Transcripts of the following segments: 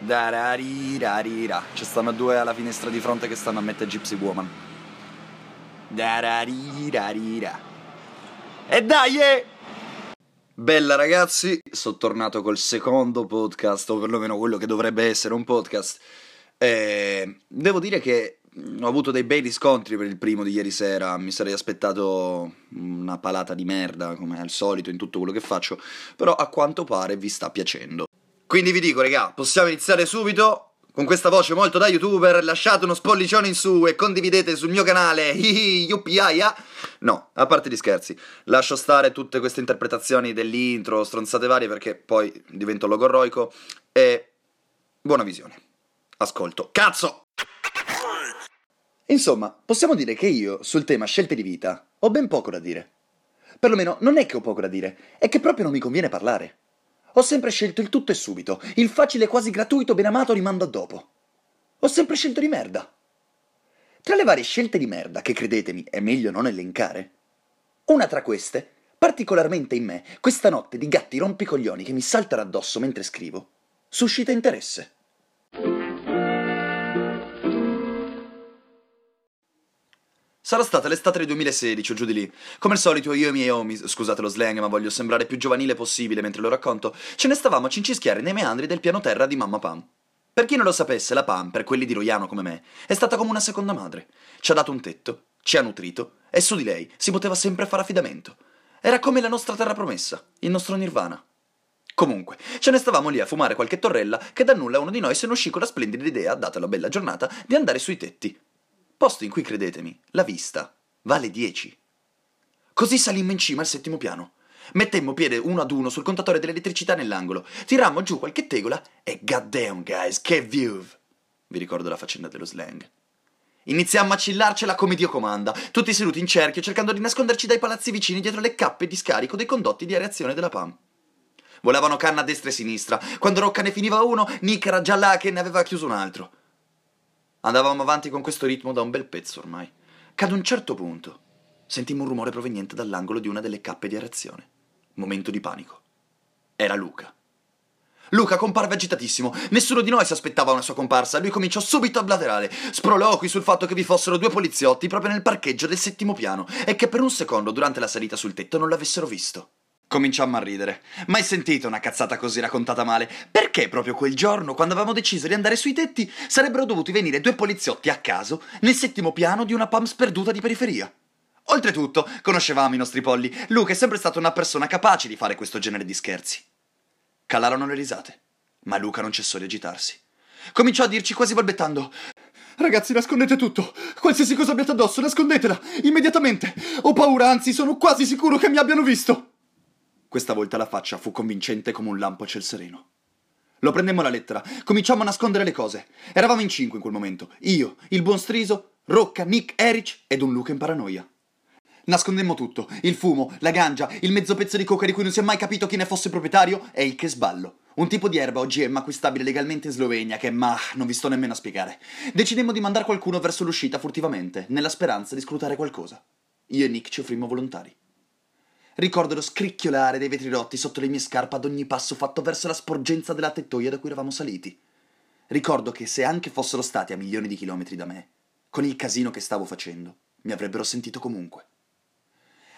Dararirarira. Ci stanno due alla finestra di fronte che stanno a mettere Gypsy Woman. Dararirarira. E dai! eh! Bella ragazzi, sono tornato col secondo podcast, o perlomeno quello che dovrebbe essere un podcast. E devo dire che ho avuto dei bei riscontri per il primo di ieri sera, mi sarei aspettato una palata di merda, come al solito in tutto quello che faccio, però a quanto pare vi sta piacendo. Quindi vi dico, regà, possiamo iniziare subito con questa voce molto da youtuber, lasciate uno spollicione in su e condividete sul mio canale, ya. No, a parte gli scherzi, lascio stare tutte queste interpretazioni dell'intro, stronzate varie perché poi divento logorroico e buona visione. Ascolto. Cazzo! Insomma, possiamo dire che io, sul tema scelte di vita, ho ben poco da dire. Perlomeno non è che ho poco da dire, è che proprio non mi conviene parlare. Ho sempre scelto il tutto e subito, il facile quasi gratuito ben amato rimando a dopo. Ho sempre scelto di merda. Tra le varie scelte di merda, che credetemi è meglio non elencare, una tra queste, particolarmente in me, questa notte di gatti rompicoglioni che mi saltano addosso mentre scrivo, suscita interesse. Sarà stata l'estate del 2016 o giù di lì. Come al solito io e i miei homies, scusate lo slang ma voglio sembrare più giovanile possibile mentre lo racconto, ce ne stavamo a cincischiare nei meandri del piano terra di mamma Pam. Per chi non lo sapesse, la Pam, per quelli di Roiano come me, è stata come una seconda madre. Ci ha dato un tetto, ci ha nutrito e su di lei si poteva sempre fare affidamento. Era come la nostra terra promessa, il nostro nirvana. Comunque, ce ne stavamo lì a fumare qualche torrella che da nulla uno di noi se ne uscì con la splendida idea, data la bella giornata, di andare sui tetti posto in cui, credetemi, la vista vale 10. Così salimmo in cima al settimo piano. Mettemmo piede uno ad uno sul contatore dell'elettricità nell'angolo, tirammo giù qualche tegola e goddamn guys, che view! Vi ricordo la faccenda dello slang. Iniziammo a chillarcela come Dio comanda, tutti seduti in cerchio cercando di nasconderci dai palazzi vicini dietro le cappe di scarico dei condotti di areazione della PAM. Volavano canna a destra e sinistra. Quando Rocca ne finiva uno, Nick era già là che ne aveva chiuso un altro. Andavamo avanti con questo ritmo da un bel pezzo ormai, che ad un certo punto sentimmo un rumore proveniente dall'angolo di una delle cappe di areazione. Momento di panico. Era Luca. Luca comparve agitatissimo. Nessuno di noi si aspettava una sua comparsa. Lui cominciò subito a blaterare. Sproloqui sul fatto che vi fossero due poliziotti proprio nel parcheggio del settimo piano e che per un secondo durante la salita sul tetto non l'avessero visto. Cominciammo a ridere. Mai sentito una cazzata così raccontata male? Perché proprio quel giorno, quando avevamo deciso di andare sui tetti, sarebbero dovuti venire due poliziotti a caso nel settimo piano di una PAM sperduta di periferia? Oltretutto, conoscevamo i nostri polli. Luca è sempre stato una persona capace di fare questo genere di scherzi. Calarono le risate, ma Luca non cessò di agitarsi. Cominciò a dirci quasi balbettando: Ragazzi, nascondete tutto! Qualsiasi cosa abbiate addosso, nascondetela! Immediatamente! Ho paura, anzi, sono quasi sicuro che mi abbiano visto! Questa volta la faccia fu convincente come un lampo a ciel sereno. Lo prendemmo alla lettera, cominciammo a nascondere le cose. Eravamo in cinque in quel momento. Io, il buon Striso, Rocca, Nick, Erich ed un Luca in paranoia. Nascondemmo tutto, il fumo, la gangia, il mezzo pezzo di coca di cui non si è mai capito chi ne fosse proprietario e il che sballo. Un tipo di erba OGM acquistabile legalmente in Slovenia che, ma, non vi sto nemmeno a spiegare. Decidemmo di mandare qualcuno verso l'uscita furtivamente, nella speranza di scrutare qualcosa. Io e Nick ci offrimmo volontari. Ricordo lo scricchiolare dei vetri rotti sotto le mie scarpe ad ogni passo fatto verso la sporgenza della tettoia da cui eravamo saliti. Ricordo che se anche fossero stati a milioni di chilometri da me, con il casino che stavo facendo, mi avrebbero sentito comunque.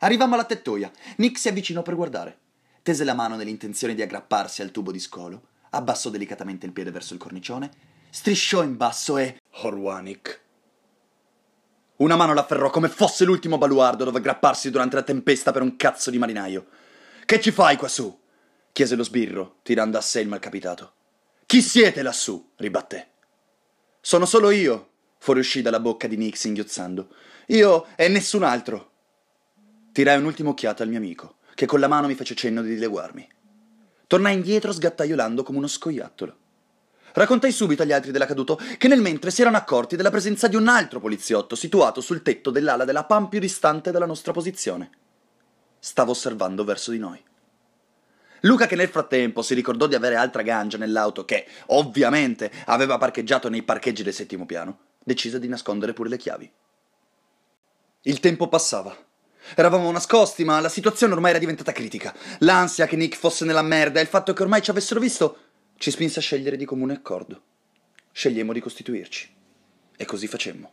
Arrivammo alla tettoia. Nick si avvicinò per guardare. Tese la mano nell'intenzione di aggrapparsi al tubo di scolo, abbassò delicatamente il piede verso il cornicione, strisciò in basso e... Horwanik una mano l'afferrò come fosse l'ultimo baluardo dove aggrapparsi durante la tempesta per un cazzo di marinaio. Che ci fai quassù? chiese lo sbirro, tirando a sé il malcapitato. Chi siete lassù? ribatté. Sono solo io, fuoriuscì dalla bocca di Nick singhiozzando. Io e nessun altro. Tirai un'ultima occhiata al mio amico, che con la mano mi fece cenno di dileguarmi. Tornai indietro sgattaiolando come uno scoiattolo. Raccontai subito agli altri dell'accaduto che nel mentre si erano accorti della presenza di un altro poliziotto situato sul tetto dell'ala della PAM più distante dalla nostra posizione. Stava osservando verso di noi. Luca, che nel frattempo si ricordò di avere altra gangia nell'auto che, ovviamente, aveva parcheggiato nei parcheggi del settimo piano, decise di nascondere pure le chiavi. Il tempo passava. Eravamo nascosti, ma la situazione ormai era diventata critica. L'ansia che Nick fosse nella merda e il fatto che ormai ci avessero visto ci spinse a scegliere di comune accordo. Scegliemmo di costituirci. E così facemmo.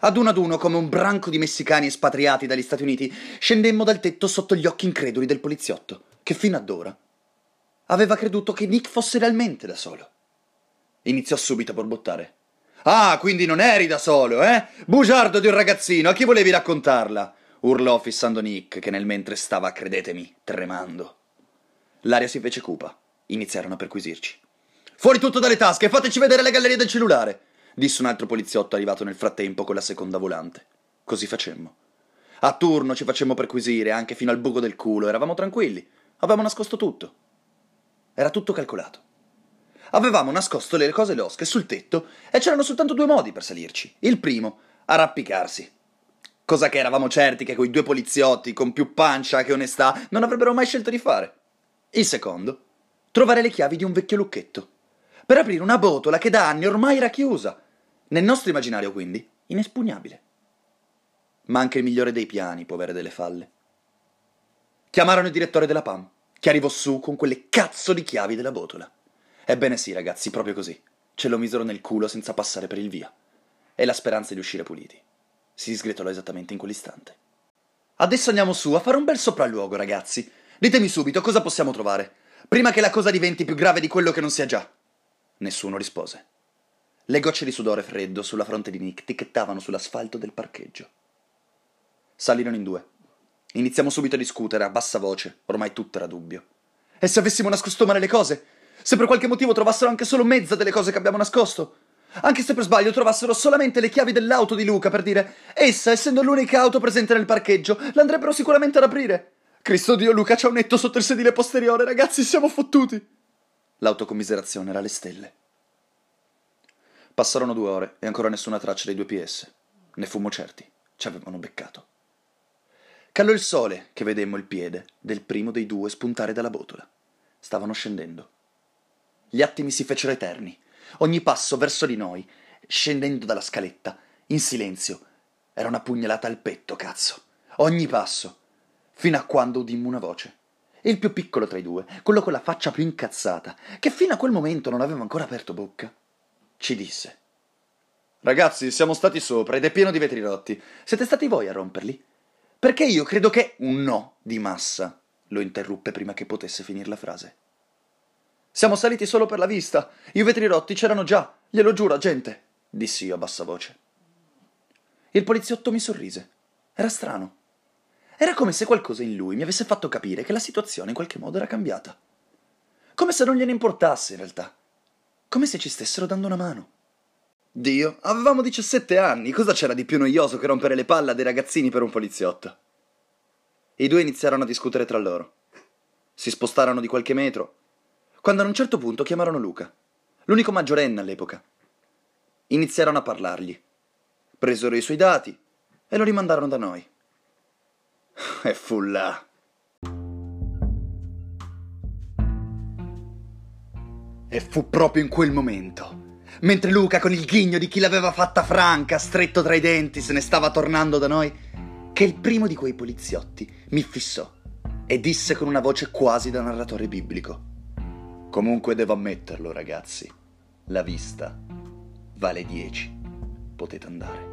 Ad uno ad uno, come un branco di messicani espatriati dagli Stati Uniti, scendemmo dal tetto sotto gli occhi increduli del poliziotto, che fino ad ora aveva creduto che Nick fosse realmente da solo. Iniziò subito a borbottare. Ah, quindi non eri da solo, eh? Bugiardo di un ragazzino, a chi volevi raccontarla? urlò fissando Nick, che nel mentre stava, credetemi, tremando. L'aria si fece cupa. Iniziarono a perquisirci. Fuori tutto dalle tasche, fateci vedere le gallerie del cellulare, disse un altro poliziotto arrivato nel frattempo con la seconda volante. Così facemmo. A turno ci facemmo perquisire, anche fino al buco del culo, eravamo tranquilli. Avevamo nascosto tutto. Era tutto calcolato. Avevamo nascosto le cose losche sul tetto e c'erano soltanto due modi per salirci. Il primo, arrampicarsi. Cosa che eravamo certi che quei due poliziotti, con più pancia che onestà, non avrebbero mai scelto di fare. Il secondo, trovare le chiavi di un vecchio lucchetto. Per aprire una botola che da anni ormai era chiusa. Nel nostro immaginario, quindi, inespugnabile. Ma anche il migliore dei piani può avere delle falle. Chiamarono il direttore della PAM, che arrivò su con quelle cazzo di chiavi della botola. Ebbene sì, ragazzi, proprio così. Ce lo misero nel culo senza passare per il via. E la speranza di uscire puliti. Si sgretolò esattamente in quell'istante. Adesso andiamo su a fare un bel sopralluogo, ragazzi. Ditemi subito cosa possiamo trovare, prima che la cosa diventi più grave di quello che non sia già. Nessuno rispose. Le gocce di sudore freddo sulla fronte di Nick ticchettavano sull'asfalto del parcheggio. Salirono in due. Iniziamo subito a discutere a bassa voce, ormai tutto era dubbio. E se avessimo nascosto male le cose? Se per qualche motivo trovassero anche solo mezza delle cose che abbiamo nascosto? Anche se per sbaglio trovassero solamente le chiavi dell'auto di Luca per dire essa, essendo l'unica auto presente nel parcheggio, l'andrebbero sicuramente ad aprire. Cristo Dio, Luca c'ha un netto sotto il sedile posteriore, ragazzi, siamo fottuti. L'autocommiserazione era alle stelle. Passarono due ore e ancora nessuna traccia dei due PS. Ne fummo certi, ci avevano beccato. Calò il sole che vedemmo il piede del primo dei due spuntare dalla botola. Stavano scendendo. Gli attimi si fecero eterni. Ogni passo verso di noi, scendendo dalla scaletta, in silenzio, era una pugnalata al petto, cazzo. Ogni passo. Fino a quando udimmo una voce. Il più piccolo tra i due, quello con la faccia più incazzata, che fino a quel momento non aveva ancora aperto bocca, ci disse. Ragazzi, siamo stati sopra ed è pieno di vetri rotti. Siete stati voi a romperli? Perché io credo che un no di massa lo interruppe prima che potesse finire la frase. Siamo saliti solo per la vista. I vetri rotti c'erano già, glielo giuro, gente, dissi io a bassa voce. Il poliziotto mi sorrise. Era strano. Era come se qualcosa in lui mi avesse fatto capire che la situazione in qualche modo era cambiata. Come se non gliene importasse, in realtà. Come se ci stessero dando una mano. Dio, avevamo 17 anni, cosa c'era di più noioso che rompere le palle a dei ragazzini per un poliziotto? I due iniziarono a discutere tra loro. Si spostarono di qualche metro quando a un certo punto chiamarono Luca, l'unico maggiorenne all'epoca. Iniziarono a parlargli. Presero i suoi dati e lo rimandarono da noi. E fu là. E fu proprio in quel momento, mentre Luca con il ghigno di chi l'aveva fatta franca, stretto tra i denti, se ne stava tornando da noi, che il primo di quei poliziotti mi fissò e disse con una voce quasi da narratore biblico. Comunque devo ammetterlo, ragazzi. La vista vale 10. Potete andare.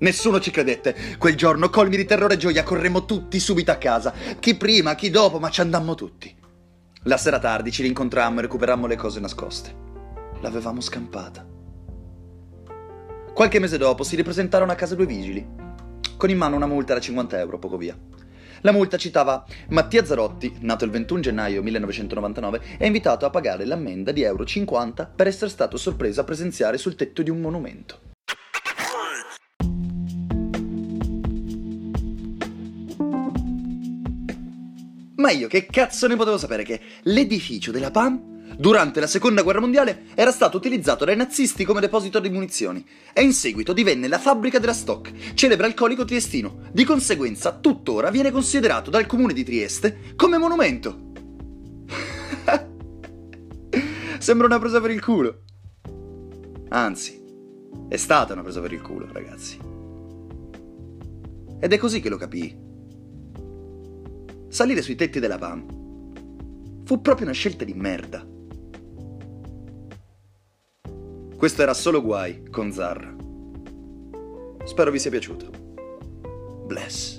Nessuno ci credette. Quel giorno, colmi di terrore e gioia, corremmo tutti subito a casa. Chi prima, chi dopo, ma ci andammo tutti. La sera tardi ci rincontrammo e recuperammo le cose nascoste. L'avevamo scampata. Qualche mese dopo si ripresentarono a casa due vigili, con in mano una multa da 50 euro, poco via. La multa citava Mattia Zarotti, nato il 21 gennaio 1999, è invitato a pagare l'ammenda di euro 50 per essere stato sorpreso a presenziare sul tetto di un monumento. Ma io che cazzo ne potevo sapere che l'edificio della PAM durante la seconda guerra mondiale era stato utilizzato dai nazisti come deposito di munizioni e in seguito divenne la fabbrica della Stock, celebre alcolico triestino. Di conseguenza, tuttora viene considerato dal comune di Trieste come monumento. Sembra una presa per il culo. Anzi, è stata una presa per il culo, ragazzi. Ed è così che lo capii. Salire sui tetti della PAM Fu proprio una scelta di merda. Questo era solo guai con Zarra. Spero vi sia piaciuto. Bless.